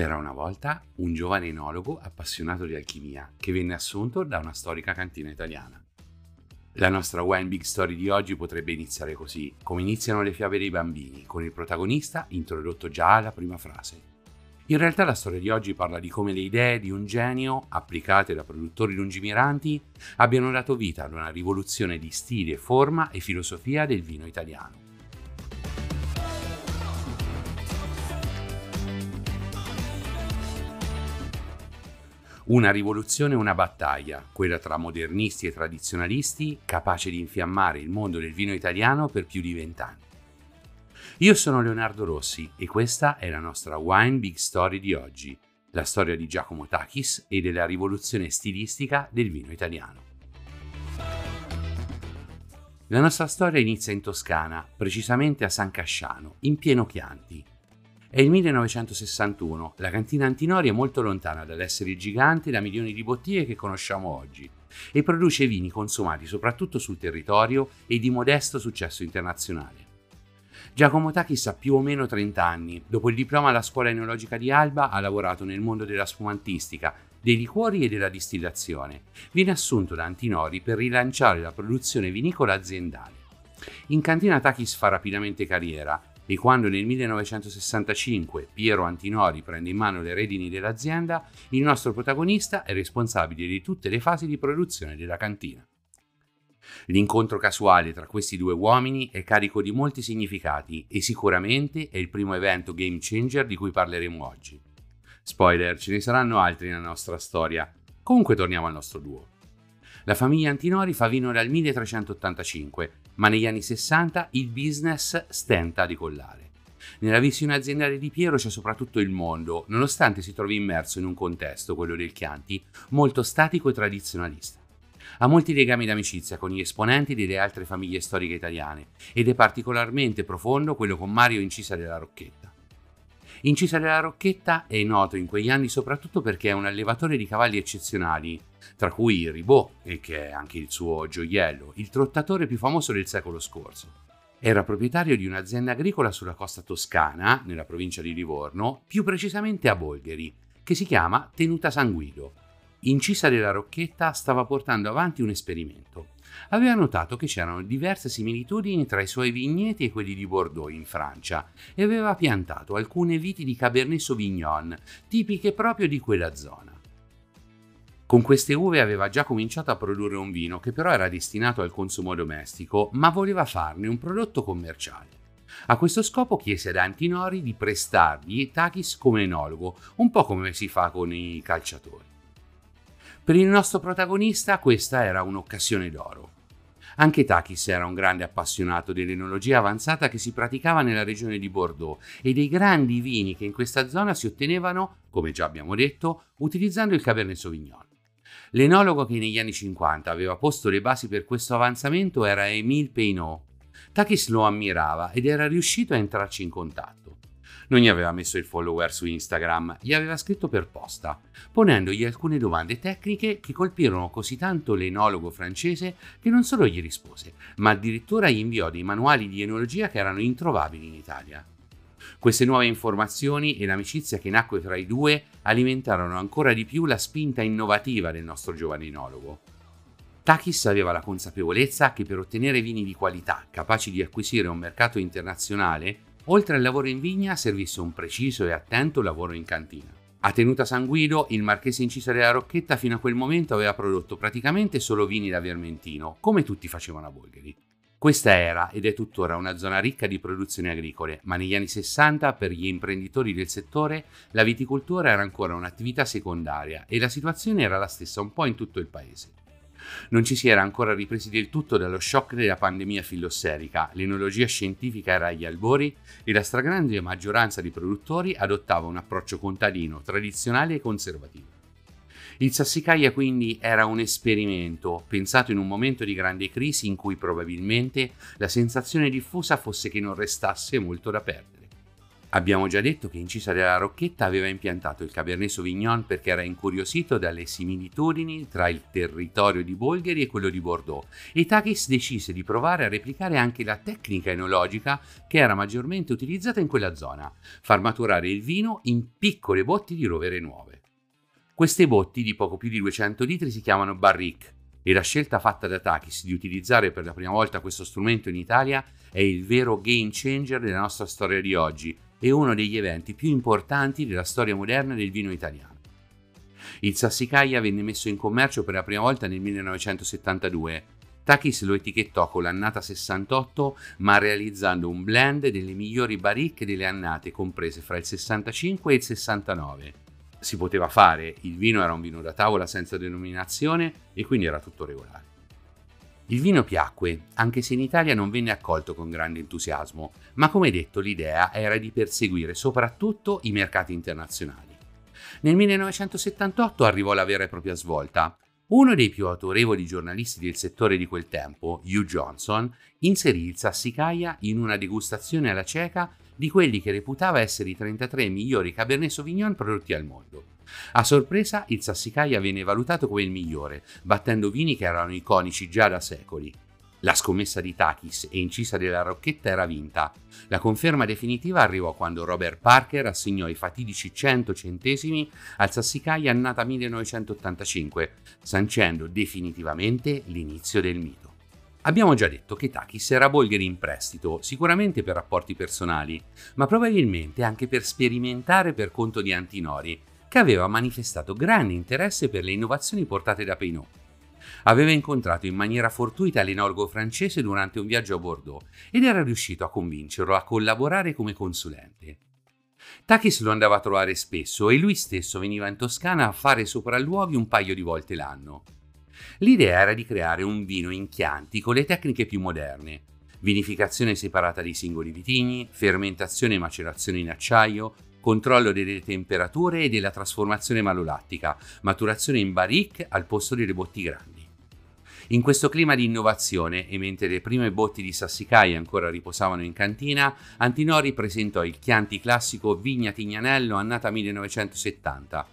C'era una volta un giovane enologo appassionato di alchimia che venne assunto da una storica cantina italiana. La nostra Wine Big Story di oggi potrebbe iniziare così, come iniziano le fiabe dei bambini, con il protagonista introdotto già alla prima frase. In realtà la storia di oggi parla di come le idee di un genio, applicate da produttori lungimiranti, abbiano dato vita ad una rivoluzione di stile, forma e filosofia del vino italiano. Una rivoluzione e una battaglia, quella tra modernisti e tradizionalisti, capace di infiammare il mondo del vino italiano per più di vent'anni. Io sono Leonardo Rossi e questa è la nostra Wine Big Story di oggi, la storia di Giacomo Takis e della rivoluzione stilistica del vino italiano. La nostra storia inizia in Toscana, precisamente a San Casciano, in pieno Chianti, è il 1961, la cantina Antinori è molto lontana dall'essere il gigante da milioni di bottiglie che conosciamo oggi e produce vini consumati soprattutto sul territorio e di modesto successo internazionale. Giacomo Takis ha più o meno 30 anni. Dopo il diploma alla scuola enologica di Alba ha lavorato nel mondo della spumantistica, dei liquori e della distillazione. Viene assunto da Antinori per rilanciare la produzione vinicola aziendale. In cantina Takis fa rapidamente carriera e quando nel 1965 Piero Antinori prende in mano le redini dell'azienda, il nostro protagonista è responsabile di tutte le fasi di produzione della cantina. L'incontro casuale tra questi due uomini è carico di molti significati e sicuramente è il primo evento game changer di cui parleremo oggi. Spoiler, ce ne saranno altri nella nostra storia. Comunque torniamo al nostro duo. La famiglia Antinori fa vino dal 1385, ma negli anni 60 il business stenta a decollare. Nella visione aziendale di Piero c'è soprattutto il mondo, nonostante si trovi immerso in un contesto, quello del Chianti, molto statico e tradizionalista. Ha molti legami d'amicizia con gli esponenti delle altre famiglie storiche italiane ed è particolarmente profondo quello con Mario Incisa della Rocchetta. Incisa della Rocchetta è noto in quegli anni soprattutto perché è un allevatore di cavalli eccezionali, tra cui il Ribot, che è anche il suo gioiello, il trottatore più famoso del secolo scorso. Era proprietario di un'azienda agricola sulla costa toscana, nella provincia di Livorno, più precisamente a Bolgheri, che si chiama Tenuta San Guido. Incisa della Rocchetta stava portando avanti un esperimento. Aveva notato che c'erano diverse similitudini tra i suoi vigneti e quelli di Bordeaux in Francia e aveva piantato alcune viti di Cabernet Sauvignon, tipiche proprio di quella zona. Con queste uve aveva già cominciato a produrre un vino che però era destinato al consumo domestico, ma voleva farne un prodotto commerciale. A questo scopo chiese ad Antinori di prestargli Takis come enologo, un po' come si fa con i calciatori. Per il nostro protagonista questa era un'occasione d'oro. Anche Takis era un grande appassionato dell'enologia avanzata che si praticava nella regione di Bordeaux e dei grandi vini che in questa zona si ottenevano, come già abbiamo detto, utilizzando il Cabernet Sauvignon. L'enologo che negli anni 50 aveva posto le basi per questo avanzamento era Émile Peinot. Takis lo ammirava ed era riuscito a entrarci in contatto. Non gli aveva messo il follower su Instagram, gli aveva scritto per posta, ponendogli alcune domande tecniche che colpirono così tanto l'enologo francese che non solo gli rispose, ma addirittura gli inviò dei manuali di enologia che erano introvabili in Italia. Queste nuove informazioni e l'amicizia che nacque tra i due alimentarono ancora di più la spinta innovativa del nostro giovane enologo. Takis aveva la consapevolezza che per ottenere vini di qualità capaci di acquisire un mercato internazionale, oltre al lavoro in vigna servisse un preciso e attento lavoro in cantina. A Tenuta San Guido, il marchese incisa della Rocchetta fino a quel momento aveva prodotto praticamente solo vini da Vermentino, come tutti facevano a Bolgheri. Questa era ed è tuttora una zona ricca di produzioni agricole, ma negli anni 60 per gli imprenditori del settore la viticoltura era ancora un'attività secondaria e la situazione era la stessa un po' in tutto il paese. Non ci si era ancora ripresi del tutto dallo shock della pandemia filosserica, l'enologia scientifica era agli albori e la stragrande maggioranza di produttori adottava un approccio contadino, tradizionale e conservativo. Il Sassicaia quindi era un esperimento pensato in un momento di grande crisi in cui probabilmente la sensazione diffusa fosse che non restasse molto da perdere. Abbiamo già detto che Incisa della Rocchetta aveva impiantato il Cabernet Sauvignon perché era incuriosito dalle similitudini tra il territorio di Bolgheri e quello di Bordeaux e Takis decise di provare a replicare anche la tecnica enologica che era maggiormente utilizzata in quella zona, far maturare il vino in piccole botti di rovere nuove. Queste botti di poco più di 200 litri si chiamano barrique e la scelta fatta da Takis di utilizzare per la prima volta questo strumento in Italia è il vero game changer della nostra storia di oggi è uno degli eventi più importanti della storia moderna del vino italiano. Il Sassicaia venne messo in commercio per la prima volta nel 1972. Takis lo etichettò con l'annata 68, ma realizzando un blend delle migliori baricche delle annate comprese fra il 65 e il 69. Si poteva fare, il vino era un vino da tavola senza denominazione e quindi era tutto regolare. Il vino piacque, anche se in Italia non venne accolto con grande entusiasmo, ma come detto l'idea era di perseguire soprattutto i mercati internazionali. Nel 1978 arrivò la vera e propria svolta. Uno dei più autorevoli giornalisti del settore di quel tempo, Hugh Johnson, inserì il Sassicaia in una degustazione alla cieca di quelli che reputava essere i 33 migliori Cabernet Sauvignon prodotti al mondo. A sorpresa, il Sassicaia venne valutato come il migliore, battendo vini che erano iconici già da secoli. La scommessa di Takis e incisa della Rocchetta era vinta. La conferma definitiva arrivò quando Robert Parker assegnò i fatidici 100 centesimi al Sassicaia annata 1985, sancendo definitivamente l'inizio del mito. Abbiamo già detto che Takis era Bolgheri in prestito, sicuramente per rapporti personali, ma probabilmente anche per sperimentare per conto di Antinori, che aveva manifestato grande interesse per le innovazioni portate da Peinot. Aveva incontrato in maniera fortuita l'enologo francese durante un viaggio a Bordeaux ed era riuscito a convincerlo a collaborare come consulente. Takis lo andava a trovare spesso e lui stesso veniva in Toscana a fare sopralluoghi un paio di volte l'anno. L'idea era di creare un vino in chianti con le tecniche più moderne, vinificazione separata dei singoli vitigni, fermentazione e macerazione in acciaio, controllo delle temperature e della trasformazione malolattica, maturazione in barrique al posto delle botti grandi. In questo clima di innovazione e mentre le prime botti di Sassicaia ancora riposavano in cantina, Antinori presentò il Chianti classico Vigna Tignanello annata 1970.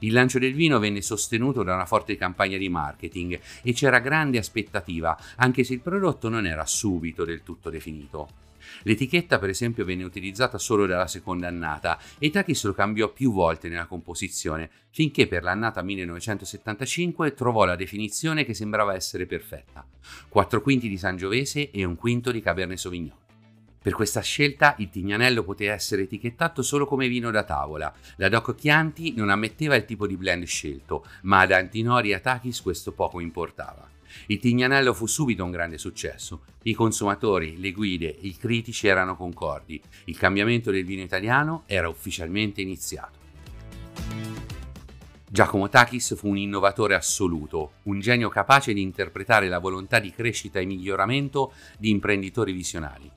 Il lancio del vino venne sostenuto da una forte campagna di marketing e c'era grande aspettativa, anche se il prodotto non era subito del tutto definito. L'etichetta per esempio venne utilizzata solo dalla seconda annata e Takis lo cambiò più volte nella composizione, finché per l'annata 1975 trovò la definizione che sembrava essere perfetta. 4 quinti di Sangiovese e un quinto di Cabernet Sauvignon. Per questa scelta il Tignanello poteva essere etichettato solo come vino da tavola. La Doc Chianti non ammetteva il tipo di blend scelto, ma ad Antinori e a Takis questo poco importava. Il Tignanello fu subito un grande successo. I consumatori, le guide, i critici erano concordi. Il cambiamento del vino italiano era ufficialmente iniziato. Giacomo Takis fu un innovatore assoluto, un genio capace di interpretare la volontà di crescita e miglioramento di imprenditori visionari.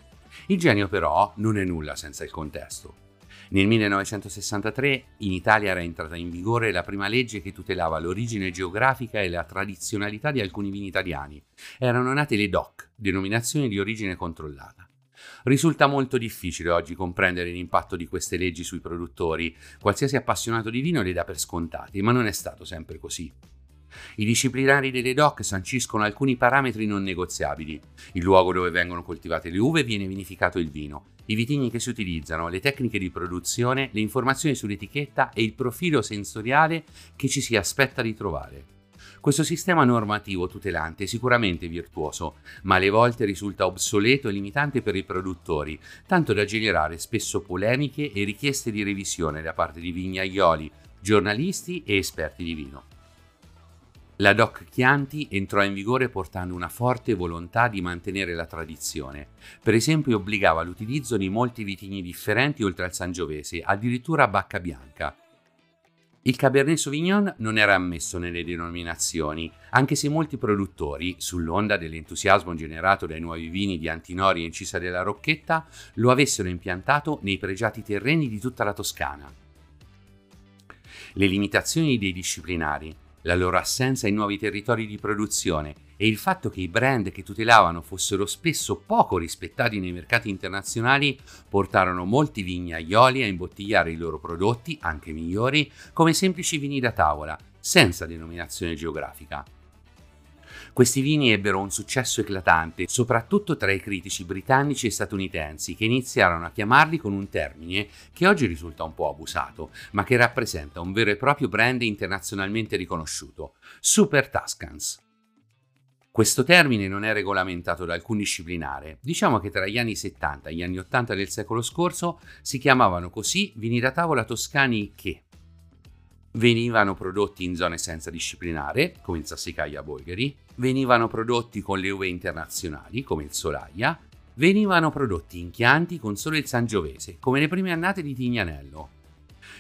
Il genio però non è nulla senza il contesto. Nel 1963 in Italia era entrata in vigore la prima legge che tutelava l'origine geografica e la tradizionalità di alcuni vini italiani. Erano nate le DOC, denominazioni di origine controllata. Risulta molto difficile oggi comprendere l'impatto di queste leggi sui produttori. Qualsiasi appassionato di vino le dà per scontate, ma non è stato sempre così. I disciplinari delle DOC sanciscono alcuni parametri non negoziabili. Il luogo dove vengono coltivate le uve viene vinificato il vino, i vitigni che si utilizzano, le tecniche di produzione, le informazioni sull'etichetta e il profilo sensoriale che ci si aspetta di trovare. Questo sistema normativo tutelante è sicuramente virtuoso, ma alle volte risulta obsoleto e limitante per i produttori, tanto da generare spesso polemiche e richieste di revisione da parte di vignaioli, giornalisti e esperti di vino. La DOC Chianti entrò in vigore portando una forte volontà di mantenere la tradizione. Per esempio obbligava l'utilizzo di molti vitigni differenti oltre al Sangiovese, addirittura a bacca bianca. Il Cabernet Sauvignon non era ammesso nelle denominazioni, anche se molti produttori, sull'onda dell'entusiasmo generato dai nuovi vini di Antinori e Incisa della Rocchetta, lo avessero impiantato nei pregiati terreni di tutta la Toscana. Le limitazioni dei disciplinari, la loro assenza in nuovi territori di produzione e il fatto che i brand che tutelavano fossero spesso poco rispettati nei mercati internazionali portarono molti vignaioli a imbottigliare i loro prodotti, anche migliori, come semplici vini da tavola, senza denominazione geografica. Questi vini ebbero un successo eclatante, soprattutto tra i critici britannici e statunitensi, che iniziarono a chiamarli con un termine che oggi risulta un po' abusato, ma che rappresenta un vero e proprio brand internazionalmente riconosciuto, Super Tuscans. Questo termine non è regolamentato da alcun disciplinare. Diciamo che tra gli anni 70 e gli anni 80 del secolo scorso si chiamavano così vini da tavola toscani che venivano prodotti in zone senza disciplinare, come il Sassicaia Bolgheri, venivano prodotti con le uve internazionali, come il Solaia, venivano prodotti in chianti con solo il Sangiovese, come le prime annate di Tignanello.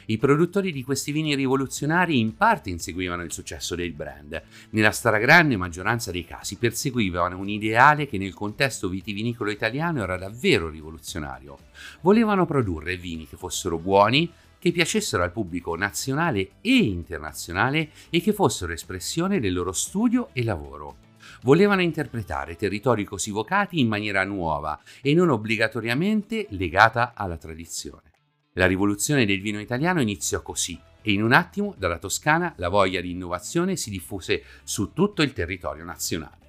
I produttori di questi vini rivoluzionari in parte inseguivano il successo del brand, nella stragrande maggioranza dei casi perseguivano un ideale che nel contesto vitivinicolo italiano era davvero rivoluzionario. Volevano produrre vini che fossero buoni, che piacessero al pubblico nazionale e internazionale e che fossero espressione del loro studio e lavoro. Volevano interpretare territori così vocati in maniera nuova e non obbligatoriamente legata alla tradizione. La rivoluzione del vino italiano iniziò così e in un attimo dalla Toscana la voglia di innovazione si diffuse su tutto il territorio nazionale.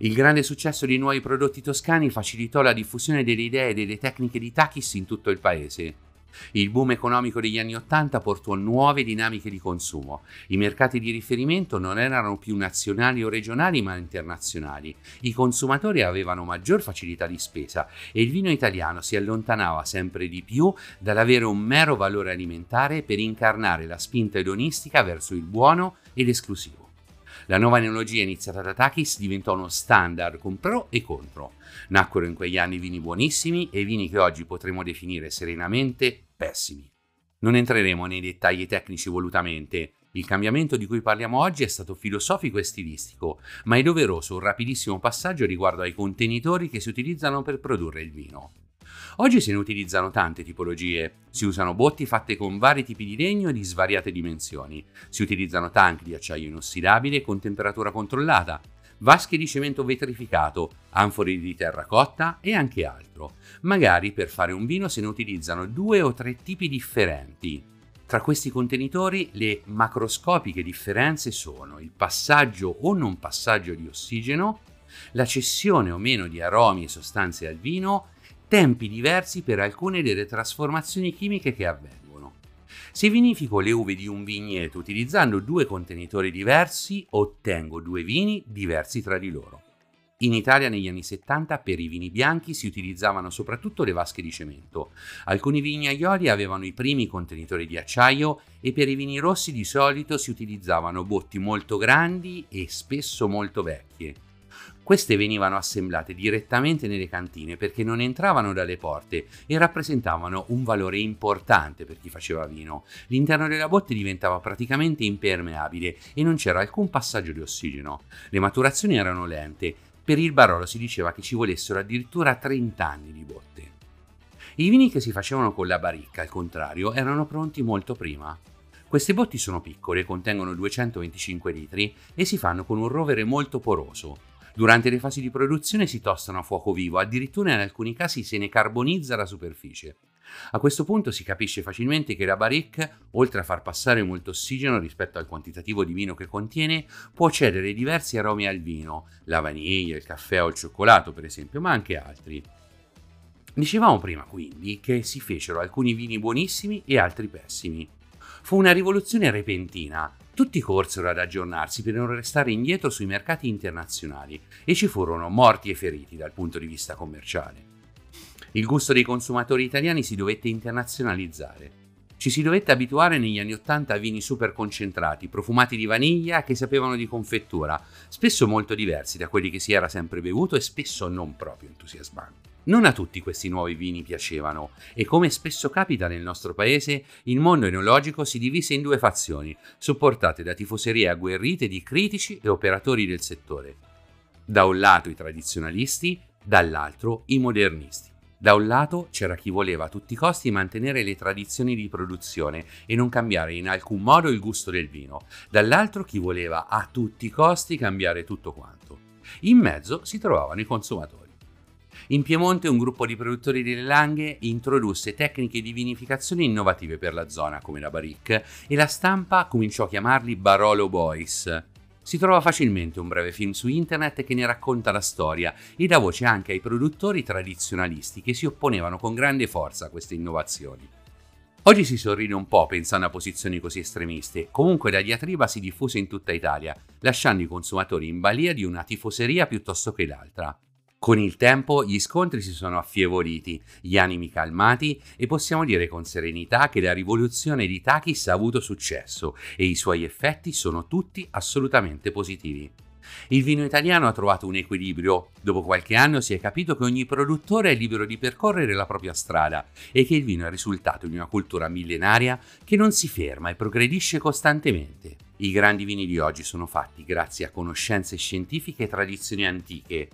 Il grande successo dei nuovi prodotti toscani facilitò la diffusione delle idee e delle tecniche di Takis in tutto il paese. Il boom economico degli anni Ottanta portò nuove dinamiche di consumo. I mercati di riferimento non erano più nazionali o regionali ma internazionali. I consumatori avevano maggior facilità di spesa e il vino italiano si allontanava sempre di più dall'avere un mero valore alimentare per incarnare la spinta edonistica verso il buono ed esclusivo. La nuova enologia iniziata da Takis diventò uno standard con pro e contro. Nacquero in quegli anni vini buonissimi e vini che oggi potremmo definire serenamente pessimi. Non entreremo nei dettagli tecnici volutamente, il cambiamento di cui parliamo oggi è stato filosofico e stilistico, ma è doveroso un rapidissimo passaggio riguardo ai contenitori che si utilizzano per produrre il vino. Oggi se ne utilizzano tante tipologie, si usano botti fatte con vari tipi di legno di svariate dimensioni, si utilizzano tank di acciaio inossidabile con temperatura controllata, vasche di cemento vetrificato, anfori di terracotta e anche altro. Magari per fare un vino se ne utilizzano due o tre tipi differenti. Tra questi contenitori le macroscopiche differenze sono il passaggio o non passaggio di ossigeno, la cessione o meno di aromi e sostanze al vino, tempi diversi per alcune delle trasformazioni chimiche che avvengono. Se vinifico le uve di un vigneto utilizzando due contenitori diversi, ottengo due vini diversi tra di loro. In Italia negli anni 70 per i vini bianchi si utilizzavano soprattutto le vasche di cemento. Alcuni vignaioli avevano i primi contenitori di acciaio e per i vini rossi di solito si utilizzavano botti molto grandi e spesso molto vecchie. Queste venivano assemblate direttamente nelle cantine perché non entravano dalle porte e rappresentavano un valore importante per chi faceva vino. L'interno della botte diventava praticamente impermeabile e non c'era alcun passaggio di ossigeno. Le maturazioni erano lente. Per il Barolo si diceva che ci volessero addirittura 30 anni di botte. I vini che si facevano con la baricca, al contrario, erano pronti molto prima. Queste botti sono piccole, contengono 225 litri e si fanno con un rovere molto poroso. Durante le fasi di produzione si tostano a fuoco vivo, addirittura in alcuni casi se ne carbonizza la superficie. A questo punto si capisce facilmente che la barrique, oltre a far passare molto ossigeno rispetto al quantitativo di vino che contiene, può cedere diversi aromi al vino, la vaniglia, il caffè o il cioccolato per esempio, ma anche altri. Dicevamo prima quindi che si fecero alcuni vini buonissimi e altri pessimi. Fu una rivoluzione repentina, tutti corsero ad aggiornarsi per non restare indietro sui mercati internazionali e ci furono morti e feriti dal punto di vista commerciale. Il gusto dei consumatori italiani si dovette internazionalizzare. Ci si dovette abituare negli anni Ottanta a vini super concentrati, profumati di vaniglia che sapevano di confettura, spesso molto diversi da quelli che si era sempre bevuto e spesso non proprio entusiasmanti. Non a tutti questi nuovi vini piacevano e come spesso capita nel nostro paese, il mondo enologico si divise in due fazioni, supportate da tifoserie agguerrite di critici e operatori del settore. Da un lato i tradizionalisti, dall'altro i modernisti. Da un lato c'era chi voleva a tutti i costi mantenere le tradizioni di produzione e non cambiare in alcun modo il gusto del vino, dall'altro chi voleva a tutti i costi cambiare tutto quanto. In mezzo si trovavano i consumatori. In Piemonte un gruppo di produttori delle Langhe introdusse tecniche di vinificazione innovative per la zona, come la Barrique, e la stampa cominciò a chiamarli Barolo Boys. Si trova facilmente un breve film su internet che ne racconta la storia e dà voce anche ai produttori tradizionalisti che si opponevano con grande forza a queste innovazioni. Oggi si sorride un po' pensando a posizioni così estremiste, comunque la diatriba si diffuse in tutta Italia, lasciando i consumatori in balia di una tifoseria piuttosto che l'altra. Con il tempo gli scontri si sono affievoliti, gli animi calmati e possiamo dire con serenità che la rivoluzione di Takis ha avuto successo e i suoi effetti sono tutti assolutamente positivi. Il vino italiano ha trovato un equilibrio. Dopo qualche anno si è capito che ogni produttore è libero di percorrere la propria strada e che il vino è risultato di una cultura millenaria che non si ferma e progredisce costantemente. I grandi vini di oggi sono fatti grazie a conoscenze scientifiche e tradizioni antiche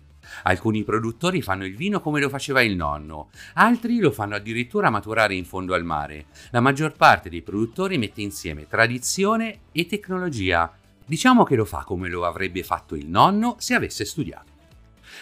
Alcuni produttori fanno il vino come lo faceva il nonno, altri lo fanno addirittura maturare in fondo al mare. La maggior parte dei produttori mette insieme tradizione e tecnologia. Diciamo che lo fa come lo avrebbe fatto il nonno se avesse studiato.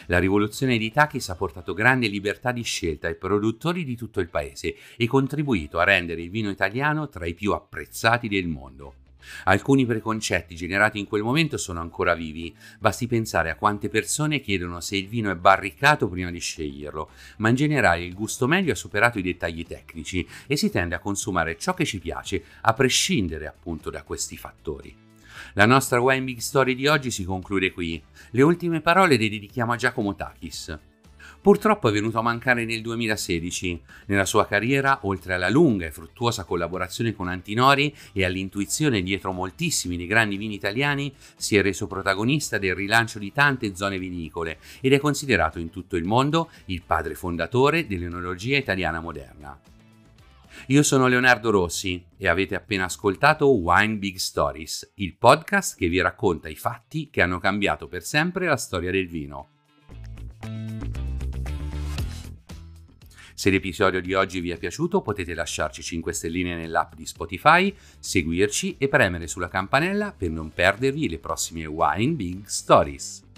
La rivoluzione di Takis ha portato grande libertà di scelta ai produttori di tutto il paese e contribuito a rendere il vino italiano tra i più apprezzati del mondo. Alcuni preconcetti generati in quel momento sono ancora vivi, basti pensare a quante persone chiedono se il vino è barricato prima di sceglierlo, ma in generale il gusto medio ha superato i dettagli tecnici e si tende a consumare ciò che ci piace, a prescindere appunto da questi fattori. La nostra Wine Big Story di oggi si conclude qui. Le ultime parole le dedichiamo a Giacomo Takis. Purtroppo è venuto a mancare nel 2016. Nella sua carriera, oltre alla lunga e fruttuosa collaborazione con Antinori e all'intuizione dietro moltissimi dei grandi vini italiani, si è reso protagonista del rilancio di tante zone vinicole ed è considerato in tutto il mondo il padre fondatore dell'enologia italiana moderna. Io sono Leonardo Rossi e avete appena ascoltato Wine Big Stories, il podcast che vi racconta i fatti che hanno cambiato per sempre la storia del vino. Se l'episodio di oggi vi è piaciuto potete lasciarci 5 stelline nell'app di Spotify, seguirci e premere sulla campanella per non perdervi le prossime Wine Big Stories.